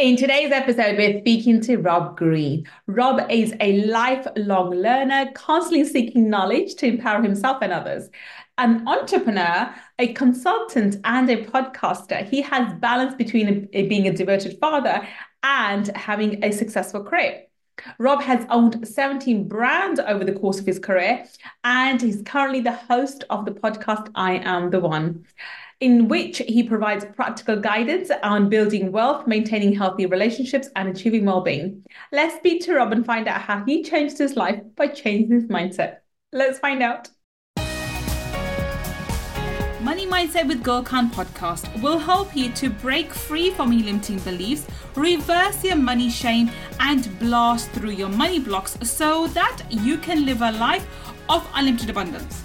In today's episode, we're speaking to Robb Green. Robb is a lifelong learner, constantly seeking knowledge to empower himself and others. An entrepreneur, a consultant, and a podcaster, he has balance between being a devoted father and having a successful career. Robb has owned 17 brands over the course of his career, and he's currently the host of the podcast I Am the One in which he provides practical guidance on building wealth, maintaining healthy relationships, and achieving well being. Let's speak to Robb and find out how he changed his life by changing his mindset. Let's find out. Money Mindset with Gull Khan podcast will help you to break free from your limiting beliefs, reverse your money shame, and blast through your money blocks so that you can live a life of unlimited abundance.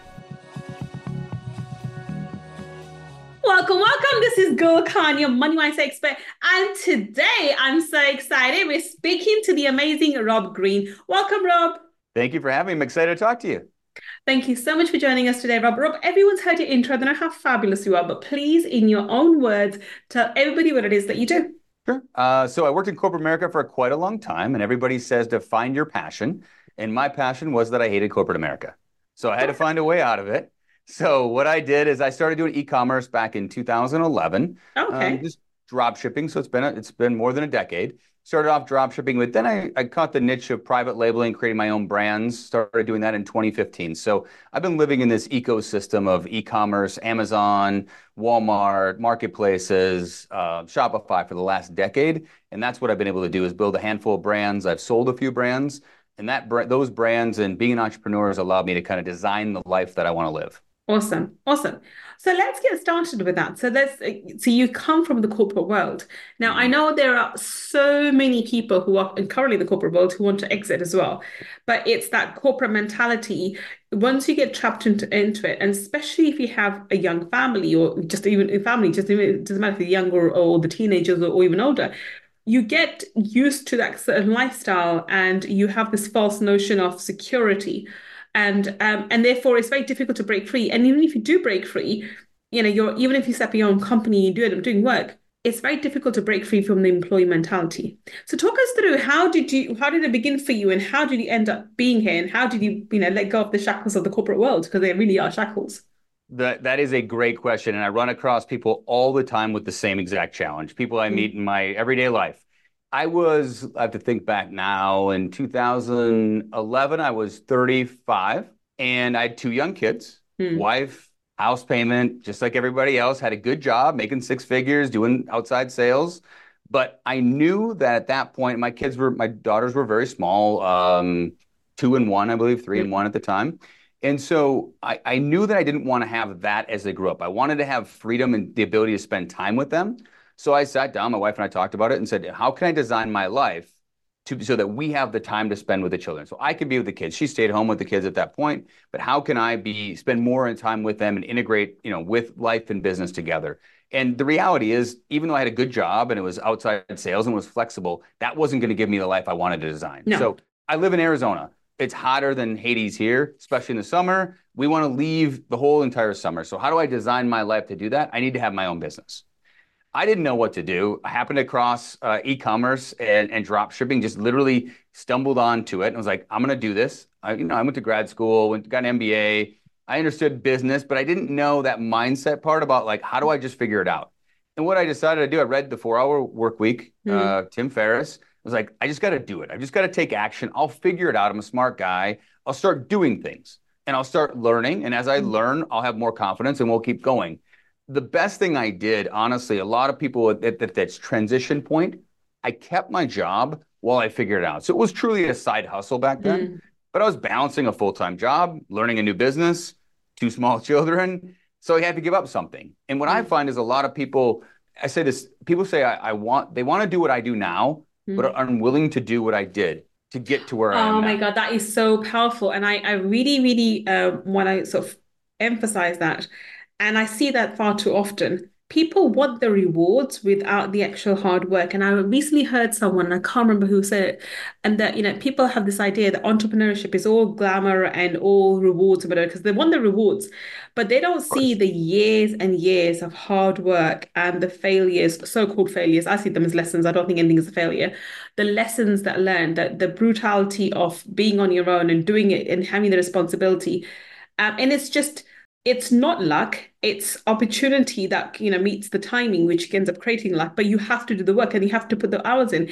Welcome, welcome. This is Gull Khan, your money mindset expert. And today I'm so excited. We're speaking to the amazing Robb Green. Welcome, Robb. Thank you for having me. I'm excited to talk to you. Thank you so much for joining us today, Robb. Robb, everyone's heard your intro. They know how fabulous you are, but please, in your own words, tell everybody what it is that you do. Sure. Uh, so I worked in corporate America for quite a long time, and everybody says to find your passion. And my passion was that I hated corporate America. So I had to find a way out of it. So what I did is I started doing e-commerce back in 2011. Okay. Um, just drop shipping. So it's been a, it's been more than a decade. Started off drop shipping, but then I, I caught the niche of private labeling, creating my own brands. Started doing that in 2015. So I've been living in this ecosystem of e-commerce, Amazon, Walmart, marketplaces, uh, Shopify for the last decade, and that's what I've been able to do is build a handful of brands. I've sold a few brands, and that those brands and being an entrepreneur has allowed me to kind of design the life that I want to live. Awesome, awesome. So let's get started with that. So let's so you come from the corporate world. Now I mm-hmm. know there are so many people who are currently in the corporate world who want to exit as well, but it's that corporate mentality. Once you get trapped into, into it, and especially if you have a young family or just even a family, just even, it doesn't matter if you're young or, or the teenagers or, or even older, you get used to that certain lifestyle and you have this false notion of security and um, and therefore it's very difficult to break free. And even if you do break free, you know, you're even if you set up your own company, you do it doing work, it's very difficult to break free from the employee mentality. So talk us through how did you how did it begin for you and how did you end up being here and how did you, you know, let go of the shackles of the corporate world? Because they really are shackles. That that is a great question. And I run across people all the time with the same exact challenge. People I mm-hmm. meet in my everyday life. I was, I have to think back now, in 2011, I was 35 and I had two young kids, hmm. wife, house payment, just like everybody else, had a good job, making six figures, doing outside sales. But I knew that at that point, my kids were, my daughters were very small, um, two and one, I believe, three and one at the time. And so I, I knew that I didn't want to have that as they grew up. I wanted to have freedom and the ability to spend time with them. So I sat down, my wife and I talked about it and said, how can I design my life to, so that we have the time to spend with the children? So I could be with the kids. She stayed home with the kids at that point, but how can I be spend more time with them and integrate, you know, with life and business together? And the reality is, even though I had a good job and it was outside sales and was flexible, that wasn't going to give me the life I wanted to design. No. So I live in Arizona. It's hotter than Hades here, especially in the summer. We want to leave the whole entire summer. So how do I design my life to do that? I need to have my own business. I didn't know what to do. I happened across uh, e-commerce and, and drop shipping, just literally stumbled onto it and was like, I'm going to do this. I, you know, I went to grad school, went, got an MBA. I understood business, but I didn't know that mindset part about like, how do I just figure it out? And what I decided to do, I read the four hour work week, mm-hmm. uh, Tim Ferriss. I was like, I just got to do it. I just got to take action. I'll figure it out. I'm a smart guy. I'll start doing things and I'll start learning. And as I mm-hmm. learn, I'll have more confidence and we'll keep going the best thing I did, honestly, a lot of people at, at, at transition point, I kept my job while I figured it out. So it was truly a side hustle back then, mm. but I was balancing a full time job, learning a new business, two small children. So I had to give up something. And what mm. I find is a lot of people, I say this, people say I, I want, they want to do what I do now, mm. but are unwilling to do what I did to get to where oh I am. Oh my now. God, that is so powerful. And I, I really, really uh, want to sort of emphasize that And I see that far too often. People want the rewards without the actual hard work. And I recently heard someone, I can't remember who said it, and that, you know, people have this idea that entrepreneurship is all glamour and all rewards or whatever, because they want the rewards, but they don't see the years and years of hard work and the failures, so-called failures. I see them as lessons. I don't think anything is a failure. The lessons that learned, that the brutality of being on your own and doing it and having the responsibility. Um, and it's just, it's not luck it's opportunity that you know meets the timing which ends up creating luck but you have to do the work and you have to put the hours in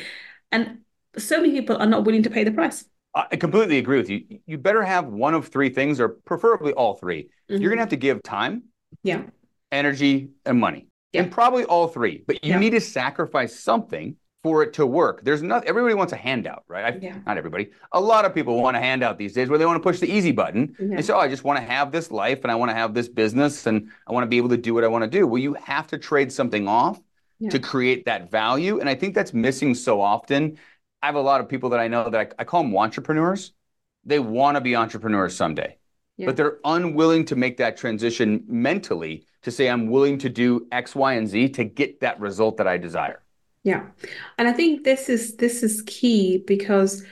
and so many people are not willing to pay the price i completely agree with you you better have one of three things or preferably all 3 mm-hmm. you're going to have to give time yeah energy and money yeah. and probably all three but you yeah. need to sacrifice something for it to work. There's not everybody wants a handout, right? I, yeah. Not everybody. A lot of people want a handout these days where they want to push the easy button. Yeah. They say, "Oh, I just want to have this life and I want to have this business and I want to be able to do what I want to do." Well, you have to trade something off yeah. to create that value, and I think that's missing so often. I have a lot of people that I know that I, I call them entrepreneurs. They want to be entrepreneurs someday, but they're unwilling to make that transition mentally to say, "I'm willing to do X, Y, and Z to get that result that I desire." Yeah. And I think this is this is key because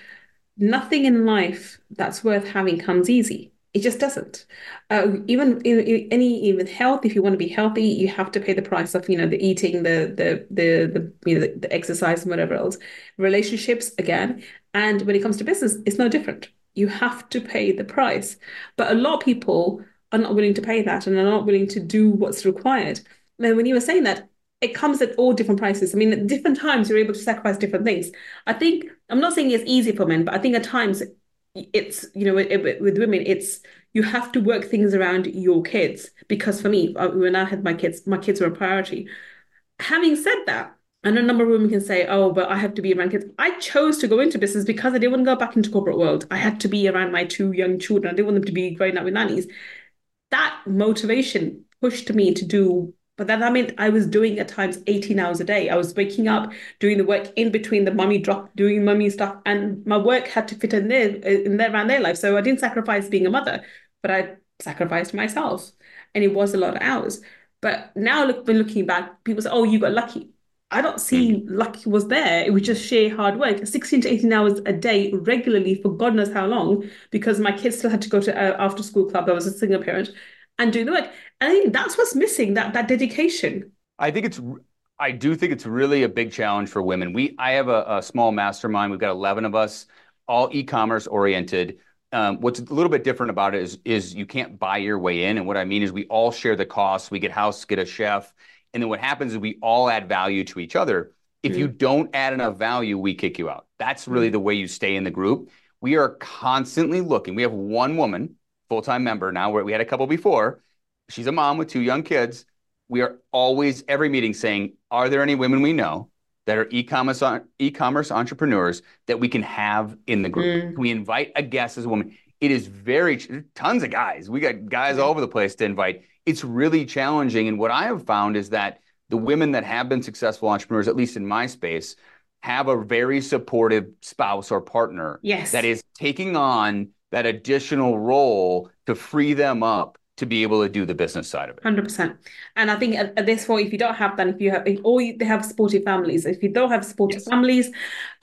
nothing in life that's worth having comes easy. It just doesn't. Uh, even in, any even health, if you want to be healthy, you have to pay the price of you know the eating, the the the the you know the, the exercise and whatever else. Relationships again, and when it comes to business, it's no different. You have to pay the price, but a lot of people are not willing to pay that and are not willing to do what's required. And when you were saying that, it comes at all different prices. I mean, at different times you're able to sacrifice different things. I think I'm not saying it's easy for men, but I think at times it's you know it, it, with women it's you have to work things around your kids because for me uh, when I had my kids, my kids were a priority. Having said that. Know a number of women can say, "Oh, but I have to be around kids." I chose to go into business because I didn't want to go back into corporate world. I had to be around my two young children. I didn't want them to be growing up with nannies. That motivation pushed me to do but then that meant I was doing at times 18 hours a day. I was waking up, doing the work in between the mummy drop, doing mummy stuff, and my work had to fit in there, in there around their life. So I didn't sacrifice being a mother, but I sacrificed myself, and it was a lot of hours. But now, look, when looking back, people say, "Oh, you got lucky." I don't see mm. luck was there. It was just sheer hard work. 16 to 18 hours a day regularly for God knows how long, because my kids still had to go to uh, after school club. I was a single parent and do the work. And I think that's what's missing, that that dedication. I think it's I do think it's really a big challenge for women. We I have a, a small mastermind. We've got 11 of us, all e-commerce oriented. Um, what's a little bit different about it is is you can't buy your way in. And what I mean is we all share the costs. We get house, get a chef, and then what happens is we all add value to each other. If you don't add enough value, we kick you out. That's really mm-hmm. the way you stay in the group. We are constantly looking. We have one woman full-time member. Now where we had a couple before. She's a mom with two young kids. We are always every meeting saying are there any women we know that are e-commerce e-commerce entrepreneurs that we can have in the group? Mm. we invite a guest as a woman. It is very tons of guys. We got guys all over the place to invite. It's really challenging and what i have found is that the women that have been successful entrepreneurs at least in my space have a very supportive spouse or partner yes. that is taking on that additional role to free them up to be able to do the business side of it. 100%. And I think at, at this point, if you don't have that, if you have, if all you, they have supportive families, if you don't have supportive yes. families,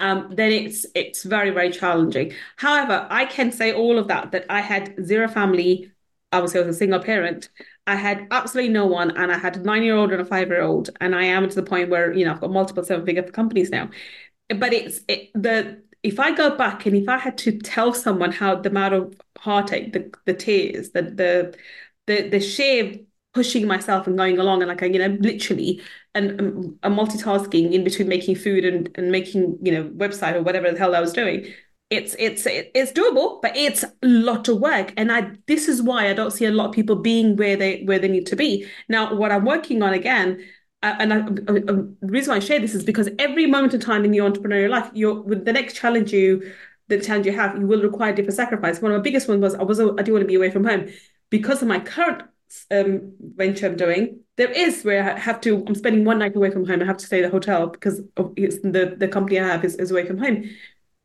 um, then it's, it's very, very challenging. However, I can say all of that, that I had zero family. Obviously, I was a single parent. I had absolutely no one, and I had a nine-year-old and a five-year-old, and I am to the point where you know I've got multiple seven-figure companies now. But it's it, the if I go back and if I had to tell someone how the amount of heartache, the the tears, the the the the sheer pushing myself and going along and like you know literally and um, a multitasking in between making food and and making you know website or whatever the hell I was doing. It's it's it's doable, but it's a lot of work, and I this is why I don't see a lot of people being where they where they need to be. Now, what I'm working on again and I, uh, uh, the reason why I share this is because every moment in time in your entrepreneurial life, you're with the next challenge you, the challenge you have, you will require different sacrifice. One of my biggest ones was I was I do want to be away from home because of my current um, venture I'm doing. There is where I have to. I'm spending one night away from home. I have to stay at the hotel because the the company I have is, is away from home.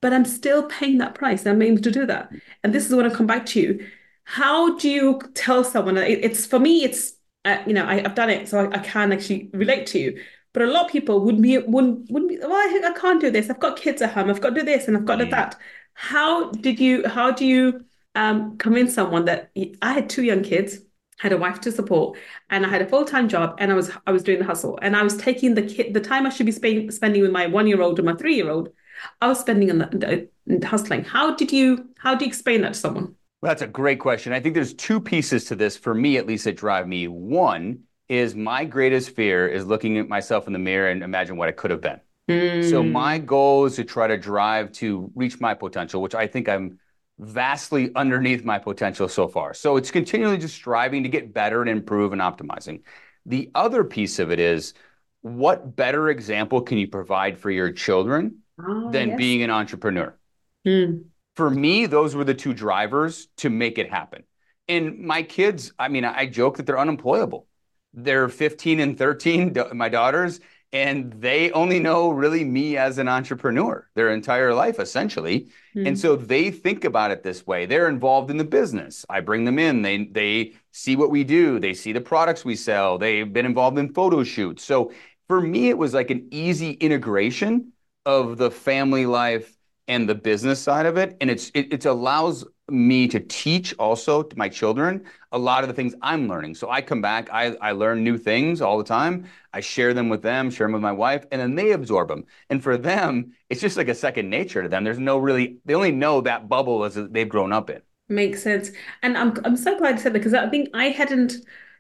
But I'm still paying that price. I'm able to do that. And this is what I come back to you. How do you tell someone? It, it's for me. It's uh, you know, I, have done it, so I, I, can actually relate to you. But a lot of people would be wouldn't wouldn't be. Well, I, I can't do this. I've got kids at home. I've got to do this and I've got to do that. How did you? How do you um, convince someone that I had two young kids? had a wife to support and I had a full-time job and I was I was doing the hustle and I was taking the kid the time I should be spend, spending with my one-year-old and my three-year-old I was spending on the, the, hustling how did you how do you explain that to someone well, that's a great question I think there's two pieces to this for me at least that drive me one is my greatest fear is looking at myself in the mirror and imagine what I could have been mm. so my goal is to try to drive to reach my potential which I think I'm vastly underneath my potential so far. So it's continually just striving to get better and improve and optimizing. The other piece of it is what better example can you provide for your children oh, than yes. being an entrepreneur? Mm. For me, those were the two drivers to make it happen. And my kids, I mean, I joke that they're unemployable. They're 15 and 13, my daughters, and they only know really me as an entrepreneur their entire life essentially. Mm-hmm. and so they think about it this way. They're involved in the business. I bring them in. They they see what we do. They see the products we sell. They've been involved in photo shoots. So for me it was like an easy integration of the family life and the business side of it and it's it, it allows me to teach also to my children a lot of the things I'm learning. So I come back, I, I learn new things all the time. I share them with them, share them with my wife, and then they absorb them. And for them, it's just like a second nature to them. There's no really, they only know that bubble as they've grown up in. Makes sense. And I'm, I'm so glad you said that because I think I hadn't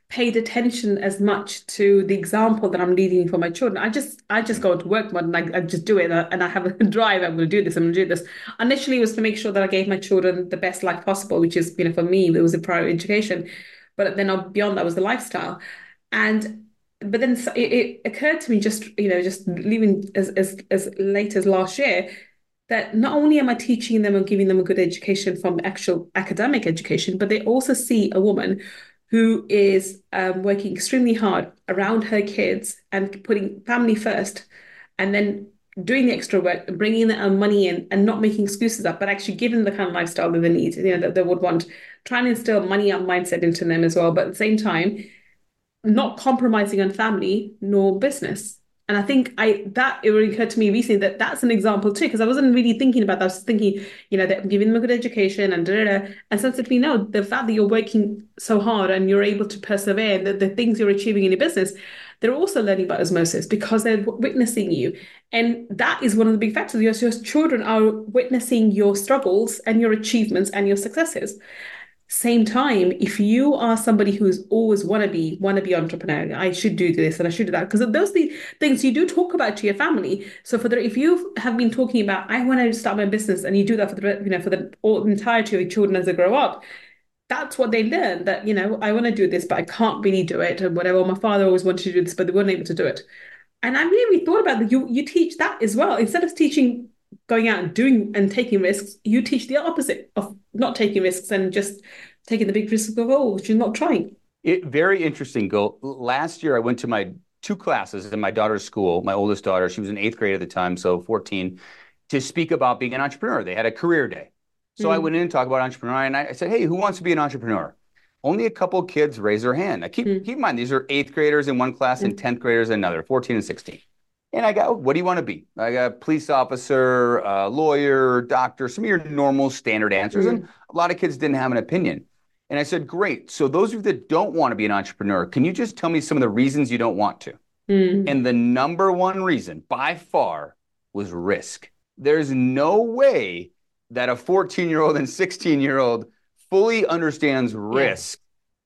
paid attention as much to the example that I'm leading for my children. I just I just go into work mode and I, I just do it uh, and I have a drive. I'm going to do this. I'm going to do this. Initially, it was to make sure that I gave my children the best life possible, which is you know for me it was a prior education, but then beyond that was the lifestyle, and but then it, it occurred to me just you know just leaving as as as late as last year that not only am I teaching them and giving them a good education from actual academic education, but they also see a woman who is um, working extremely hard around her kids and putting family first, and then doing the extra work and bringing own money in and not making excuses up, but actually giving the kind of lifestyle that they need, you know, that they would want, trying to instill money up mindset into them as well, but at the same time, not compromising on family nor business. And I think I that it occurred to me recently that that's an example too, because I wasn't really thinking about that. I was thinking, you know, that giving them a good education and da, da, da. and since me, no, the fact that you're working so hard and you're able to persevere, the, the things you're achieving in your business, they're also learning about osmosis because they're witnessing you. And that is one of the big factors. Your, your children are witnessing your struggles and your achievements and your successes. Same time, if you are somebody who's always wanna be wanna be entrepreneur, I should do this and I should do that because those the things you do talk about to your family. So for the if you have been talking about I want to start my business and you do that for the you know for the entirety of your children as they grow up, that's what they learn that you know I want to do this but I can't really do it and whatever. My father always wanted to do this but they weren't able to do it. And I really thought about that. You you teach that as well instead of teaching going out and doing and taking risks, you teach the opposite of not taking risks and just taking the big risk of all, which is not trying. It, very interesting, Gull. Last year, I went to my two classes in my daughter's school. My oldest daughter, she was in eighth grade at the time, so 14, to speak about being an entrepreneur. They had a career day. So mm. I went in and talked about entrepreneur, and I said, "Hey, who wants to be an entrepreneur?" Only a couple kids raised their hand. Now keep mm. keep in mind these are eighth graders in one class mm. and tenth graders in another, 14 and 16. And I got, what do you want to be? I got police officer, uh, lawyer, doctor, some of your normal standard answers. And a lot of kids didn't have an opinion. And I said, great. So those of you that don't want to be an entrepreneur, can you just tell me some of the reasons you don't want to? Mm-hmm. And the number one reason by far was risk. There's no way that a 14 year old and 16 year old fully understands risk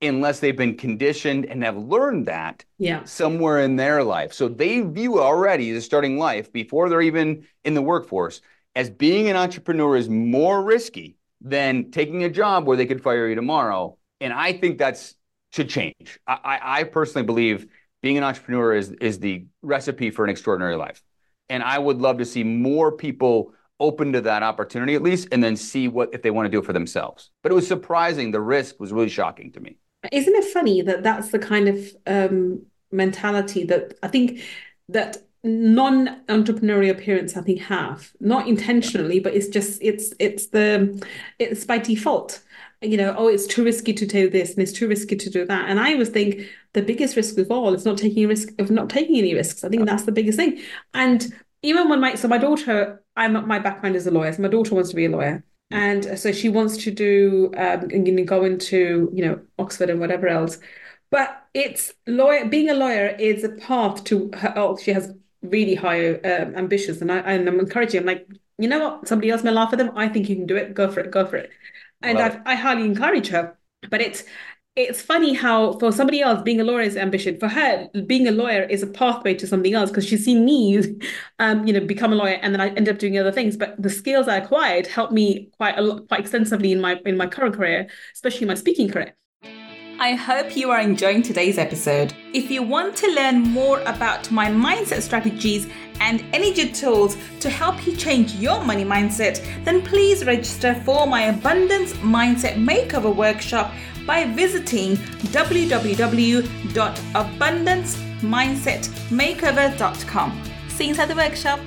unless they've been conditioned and have learned that yeah. somewhere in their life. So they view already the starting life before they're even in the workforce as being an entrepreneur is more risky than taking a job where they could fire you tomorrow. And I think that's should change. I, I personally believe being an entrepreneur is is the recipe for an extraordinary life. And I would love to see more people open to that opportunity at least and then see what if they want to do it for themselves. But it was surprising. The risk was really shocking to me. Isn't it funny that that's the kind of um, mentality that I think that non-entrepreneurial parents, I think, have not intentionally, but it's just it's it's the it's by default. You know, oh, it's too risky to do this and it's too risky to do that. And I always think the biggest risk of all is not taking risk of not taking any risks. I think that's the biggest thing. And even when my so my daughter, I'm my background is a lawyer, so my daughter wants to be a lawyer. And so she wants to do um, you know, go into, you know, Oxford and whatever else. But it's lawyer being a lawyer is a path to her. Oh, she has really high um, ambitions, and I and I'm encouraging. I'm like, you know what? Somebody else may laugh at them. I think you can do it. Go for it. Go for it. And I, I highly encourage her. But it's it's funny how for somebody else being a lawyer is ambition. For her being a lawyer is a pathway to something else because she's seen me um, you know become a lawyer and then i end up doing other things. But the skills i acquired helped me quite a lot quite extensively in my in my current career especially my speaking career. I hope you are enjoying today's episode. If you want to learn more about my mindset strategies and energy tools to help you change your money mindset, then please register for my Abundance Mindset Makeover Workshop by visiting www.abundancemindsetmakeover.com. See you inside the workshop.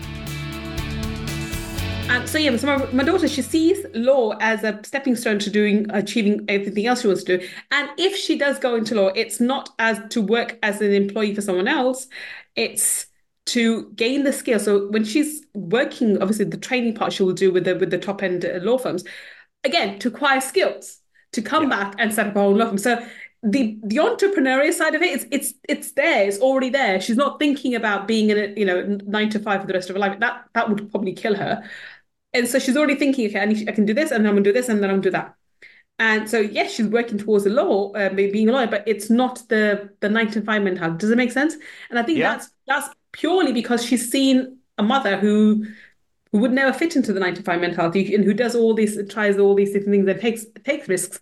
Um, so yeah, so my, my, daughter she sees law as a stepping stone to doing achieving everything else she wants to do. And if she does go into law, it's not as to work as an employee for someone else. It's to gain the skill. So when she's working, obviously the training part she will do with the with the top end law firms. Again, to acquire skills to come yeah. back and set up her own law firm. So the the entrepreneurial side of it, it's it's it's there. It's already there. She's not thinking about being in a you know nine to five for the rest of her life. That that would probably kill her. And so she's already thinking, okay, I, need, I can do this, and then I'm gonna do this, and then I'm gonna do that. And so yes, she's working towards the law, uh, being a lawyer, but it's not the the nine to five mentality. Does it make sense? And I think yeah. that's that's purely because she's seen a mother who who would never fit into the nine to five mentality and who does all these tries all these different things and takes takes risks.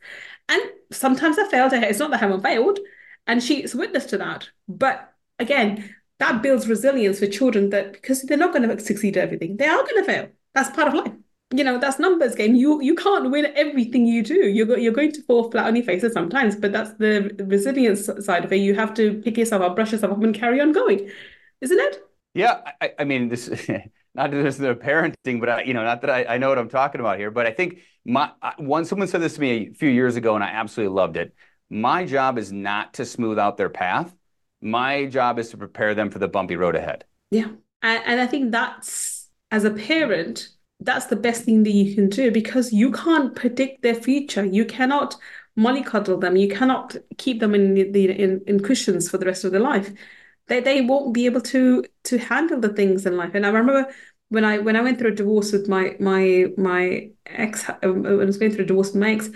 And sometimes I failed. It's not that I haven't failed, and she's witness to that. But again, that builds resilience for children that because they're not going to succeed at everything, they are going to fail. That's part of life you know that's numbers game you you can't win everything you do you're, you're going to fall flat on your faces sometimes but that's the resilience side of it you have to pick yourself up brush yourself up and carry on going isn't it yeah i, I mean this not is a parenting but I, you know not that I, I know what i'm talking about here but i think my one someone said this to me a few years ago and i absolutely loved it my job is not to smooth out their path my job is to prepare them for the bumpy road ahead yeah and, and i think that's as a parent that's the best thing that you can do because you can't predict their future. You cannot mollycoddle them. You cannot keep them in the in, in cushions for the rest of their life. They they won't be able to to handle the things in life. And I remember when I when I went through a divorce with my my my ex uh, when I was going through a divorce with my ex,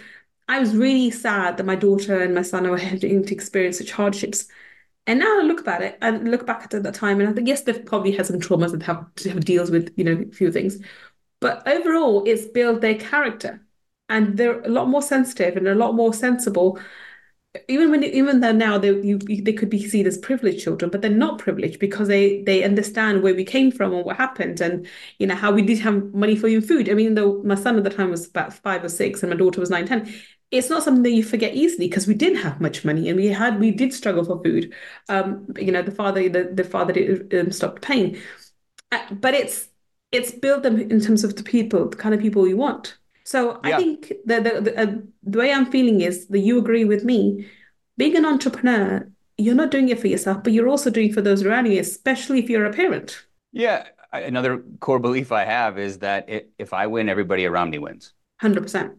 I was really sad that my daughter and my son were having to experience such hardships. And now I look about it and look back at that time, and I think yes, they've probably had some traumas that have to have deals with, you know, a few things. But overall, it's built their character, and they're a lot more sensitive and a lot more sensible. Even when, even though now they you, they could be seen as privileged children, but they're not privileged because they they understand where we came from and what happened, and you know how we did have money for your food. I mean, though my son at the time was about five or six, and my daughter was nine, ten, it's not something that you forget easily because we didn't have much money and we had we did struggle for food. Um, you know, the father the the father did, um, stopped paying, uh, but it's it's built them in terms of the people, the kind of people you want. So yeah. I think the the the, uh, the way I'm feeling is that you agree with me. Being an entrepreneur, you're not doing it for yourself, but you're also doing it for those around you, especially if you're a parent. Yeah, another core belief I have is that it, if I win, everybody around me wins. Hundred percent.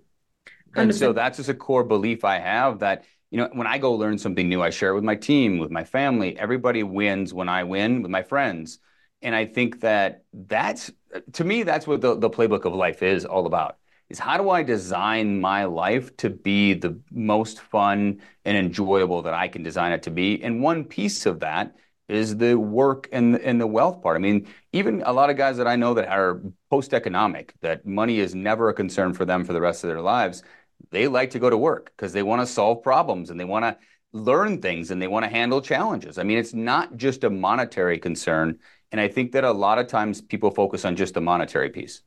And so that's just a core belief I have that you know when I go learn something new, I share it with my team, with my family. Everybody wins when I win with my friends. And I think that that's, to me, that's what the, the playbook of life is all about is how do I design my life to be the most fun and enjoyable that I can design it to be? And one piece of that is the work and, and the wealth part. I mean, even a lot of guys that I know that are post economic, that money is never a concern for them for the rest of their lives, they like to go to work because they want to solve problems and they want to learn things and they want to handle challenges. I mean, it's not just a monetary concern, and I think that a lot of times people focus on just the monetary piece.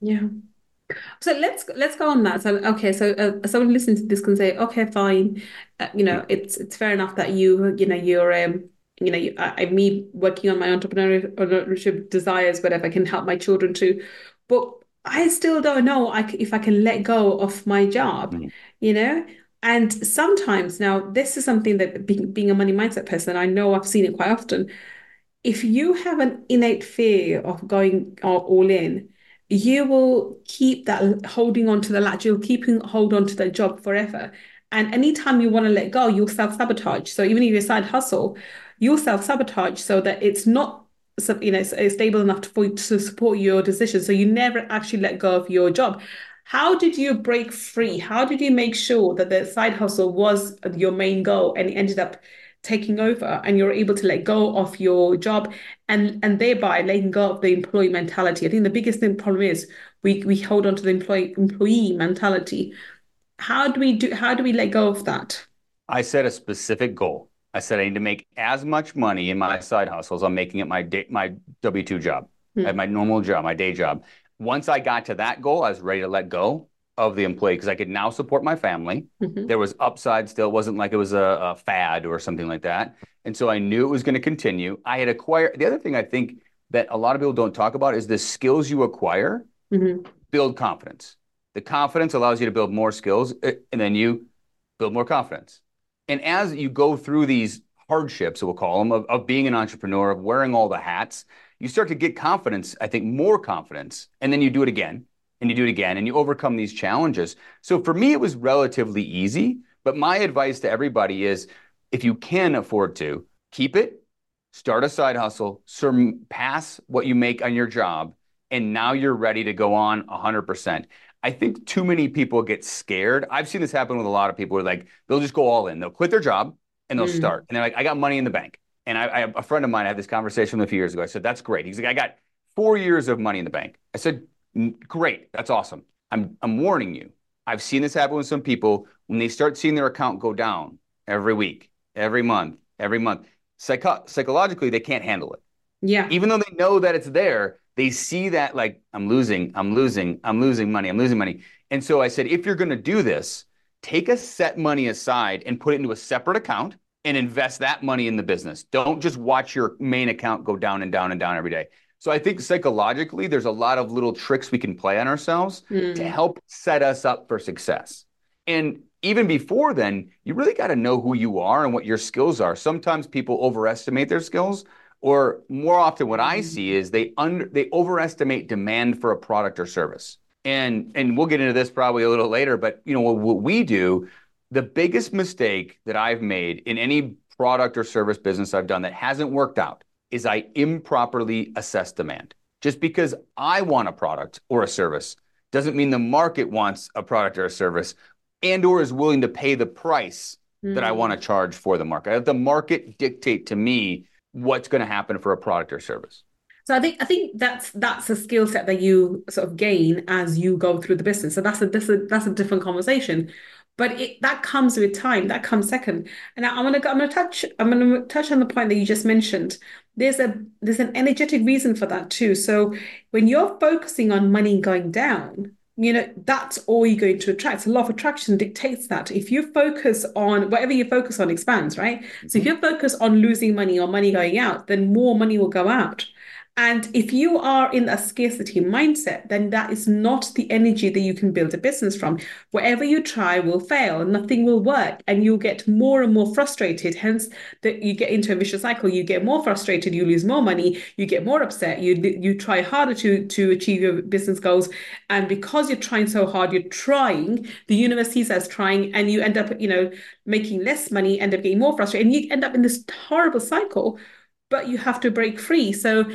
Yeah. So let's let's go on that. So okay, so uh, someone listening to this can say, okay, fine, uh, you know, it's it's fair enough that you you know you're um, you know, I, I me working on my entrepreneurial entrepreneurship desires, whatever, I can help my children too. But I still don't know if I can let go of my job, mm-hmm. you know? And sometimes now, this is something that being, being a money mindset person, I know I've seen it quite often. If you have an innate fear of going all in, you will keep that holding on to the latch, you'll keep hold on to the job forever. And anytime you want to let go, you'll self sabotage. So even if you side hustle, you'll self sabotage so that it's not you know stable enough to, for, to support your decision. So you never actually let go of your job. How did you break free? How did you make sure that the side hustle was your main goal and ended up taking over and you're able to let go of your job and and thereby letting go of the employee mentality. I think the biggest thing problem is we we hold on to the employee employee mentality. How do we do how do we let go of that? I set a specific goal. I said I need to make as much money in my side hustles. I'm making it my day, my W two job, mm. my normal job, my day job. Once I got to that goal, I was ready to let go of the employee because I could now support my family. Mm-hmm. There was upside still. It wasn't like it was a, a, fad or something like that. And so I knew it was going to continue. I had acquired the other thing I think that a lot of people don't talk about is the skills you acquire mm-hmm. build confidence. The confidence allows you to build more skills eh, and then you build more confidence. And as you go through these hardships, we'll call them, of, of being an entrepreneur, of wearing all the hats, you start to get confidence, I think more confidence. And then you do it again and you do it again and you overcome these challenges. So for me, it was relatively easy. But my advice to everybody is if you can afford to, keep it, start a side hustle, surpass what you make on your job, and now you're ready to go on 100%. I think too many people get scared. I've seen this happen with a lot of people where like they'll just go all in. They'll quit their job and they'll mm. start. And they're like, I got money in the bank. And I, I a friend of mine I had this conversation with a few years ago. I said, That's great. He's like, I got four years of money in the bank. I said, Great, that's awesome. I'm I'm warning you. I've seen this happen with some people when they start seeing their account go down every week, every month, every month. Psycho- psychologically, they can't handle it. Yeah. Even though they know that it's there, they see that like I'm losing, I'm losing, I'm losing money, I'm losing money. And so I said, if you're going to do this, take a set money aside and put it into a separate account and invest that money in the business. Don't just watch your main account go down and down and down every day. So I think psychologically, there's a lot of little tricks we can play on ourselves mm. to help set us up for success. And even before then, you really got to know who you are and what your skills are. Sometimes people overestimate their skills, or more often, what I see is they under they overestimate demand for a product or service. And and we'll get into this probably a little later, but you know what, what we do, the biggest mistake that I've made in any product or service business I've done that hasn't worked out is I improperly assess demand. Just because I want a product or a service doesn't mean the market wants a product or a service and or is willing to pay the price mm. that I hmm. want to charge for the market. I let the market dictate to me what's going to happen for a product or service. So I think I think that's that's a skill set that you sort of gain as you go through the business. So that's a that's a, that's a different conversation. But it, that comes with time. That comes second. And I'm gonna I'm gonna touch I'm gonna touch on the point that you just mentioned. There's a there's an energetic reason for that too. So when you're focusing on money going down, you know that's all you're going to attract so law of attraction dictates that if you focus on whatever you focus on expands right mm-hmm. so if you focus on losing money or money going out then more money will go out and if you are in a scarcity mindset, then that is not the energy that you can build a business from. Whatever you try will fail, nothing will work, and you'll get more and more frustrated. Hence, that you get into a vicious cycle. You get more frustrated, you lose more money, you get more upset, you you try harder to to achieve your business goals, and because you're trying so hard, you're trying. The universe sees as trying, and you end up, you know, making less money, end up getting more frustrated, and you end up in this horrible cycle but you have to break free. So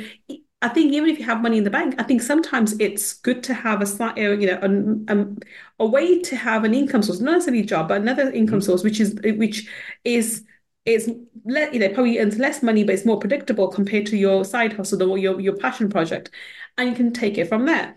I think even if you have money in the bank, I think sometimes it's good to have a slight, uh, you know, a, a, a way to have an income source, not necessarily a job, but another income mm-hmm. source, which is which is is let you know probably earns less money, but it's more predictable compared to your side hustle or your your passion project, and you can take it from there,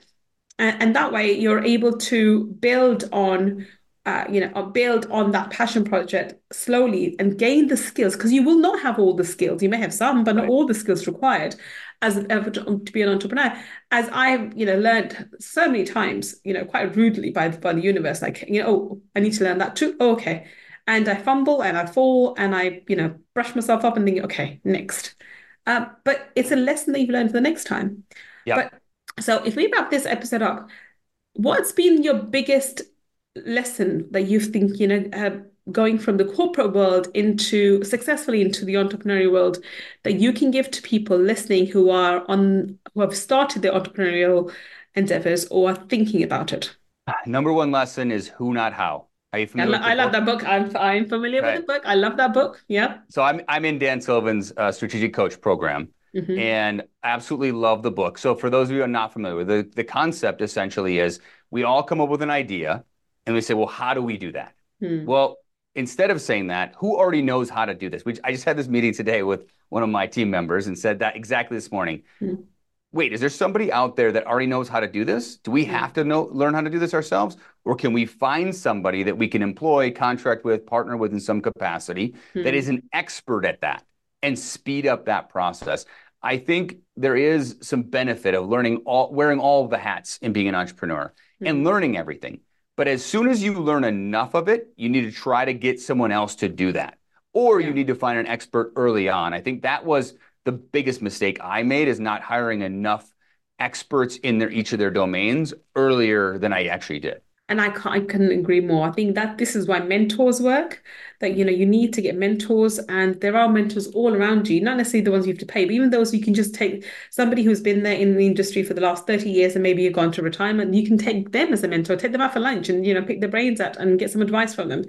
and, and that way you're able to build on uh, you know, build on that passion project slowly and gain the skills because you will not have all the skills. You may have some, but not all the skills required as an, to be an entrepreneur. As I've, you know, learned so many times, you know, quite rudely by by the universe, like, you know, oh, I need to learn that too. Oh, okay. and I fumble and I fall and I, you know, brush myself up and think, okay, next. Uh, but it's a lesson that you've learned for the next time. Yeah. But so if we wrap this episode up, what's been your biggest lesson that you think, you know, uh, going from the corporate world into successfully into the entrepreneurial world that you can give to people listening who are on who have started their entrepreneurial endeavors or are thinking about it? Number one lesson is who, not how. Are you familiar? I, I love that book. I'm I'm familiar with the book. I love that book. Yeah. So I'm I'm in Dan Sullivan's uh, strategic coach program. Mm-hmm. And absolutely love the book. So, for those of you who are not familiar with the, the concept essentially is we all come up with an idea and we say, well, how do we do that? Hmm. Well, instead of saying that, who already knows how to do this? I just had this meeting today with one of my team members and said that exactly this morning. Hmm wait, is there somebody out there that already knows how to do this? Do we have to know learn how to do this ourselves? Or can we find somebody that we can employ, contract with, partner with in some capacity mm-hmm. that is an expert at that and speed up that process? I think there is some benefit of learning all wearing all the hats and being an entrepreneur mm-hmm. and learning everything. But as soon as you learn enough of it, you need to try to get someone else to do that. Or yeah. you need to find an expert early on. I think that was the biggest mistake I made is not hiring enough experts in their each of their domains earlier than I actually did. And I, can I couldn't agree more. I think that this is why mentors work. That you know you need to get mentors, and there are mentors all around you. Not necessarily the ones you have to pay, but even those you can just take somebody who's been there in the industry for the last thirty years, and maybe you've gone to retirement. You can take them as a mentor, take them out for lunch, and you know pick their brains out and get some advice from them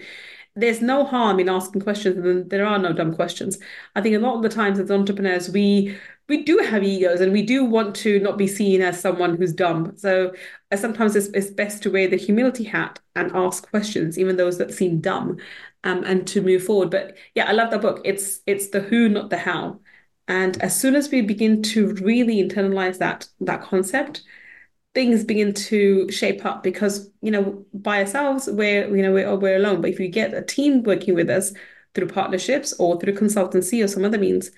there's no harm in asking questions and there are no dumb questions. I think a lot of the times as entrepreneurs we we do have egos and we do want to not be seen as someone who's dumb. So uh, sometimes it's, it's best to wear the humility hat and ask questions even those that seem dumb um, and to move forward. But yeah i love that book. It's it's the who not the how. And as soon as we begin to really internalize that that concept things begin to shape up because you know by ourselves we're you know we're, we're alone. But if we get a team working with us through partnerships or through consultancy or some other means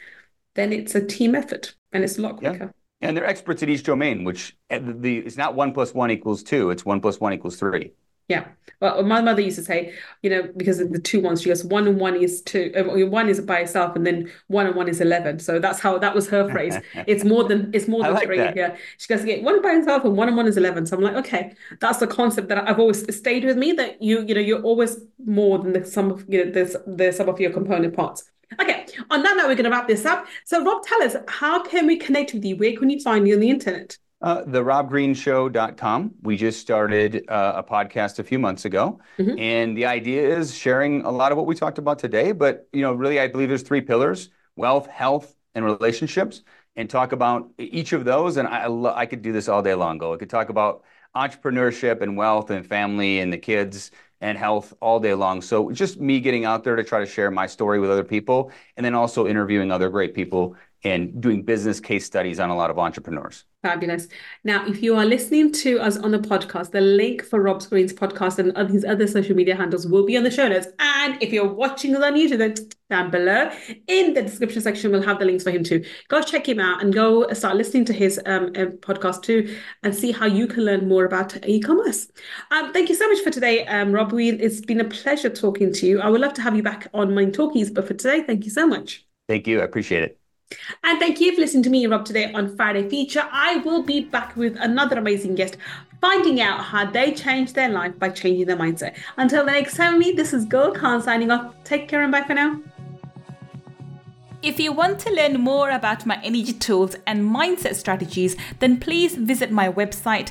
then it's a team effort and it's a lot quicker. Yeah. and they're experts in each domain which eh, the it's not one plus one equals two it's one plus one equals three yeah. Well, my mother used to say, you know, because of the two ones, she goes, one and one is two, uh, one is by itself, and then one and one is 11. So that's how, that was her phrase. it's more than, it's more than like three. Yeah. She goes, yeah, one by itself and one and one is 11. So I'm like, okay, that's the concept that I've always stayed with me that you, you know, you're always more than the sum of, you know, the, the sum of your component parts. Okay. On that note, we're going to wrap this up. So Robb, tell us, how can we connect with you? Where can you find you on the internet? Uh, the robbgreenshow.com. We just started uh, a podcast a few months ago. Mm-hmm. And the idea is sharing a lot of what we talked about today. But, you know, really, I believe there's three pillars wealth, health, and relationships, and talk about each of those. And I, I could do this all day long. Gull. I could talk about entrepreneurship and wealth and family and the kids and health all day long. So just me getting out there to try to share my story with other people and then also interviewing other great people and doing business case studies on a lot of entrepreneurs. Fabulous. Now, if you are listening to us on the podcast, the link for Robb Green's podcast and his other social media handles will be on the show notes. And if you're watching us on YouTube, then down below in the description section, we'll have the links for him too. Go check him out and go start listening to his um, uh, podcast too and see how you can learn more about e-commerce. Um, thank you so much for today, um, Robb. We, it's been a pleasure talking to you. I would love to have you back on Mind Talkies, but for today, thank you so much. Thank you. I appreciate it. And thank you for listening to me, and Robb, today on Friday Feature. I will be back with another amazing guest, finding out how they changed their life by changing their mindset. Until the next time, me, this is Gull Khan signing off. Take care and bye for now. If you want to learn more about my energy tools and mindset strategies, then please visit my website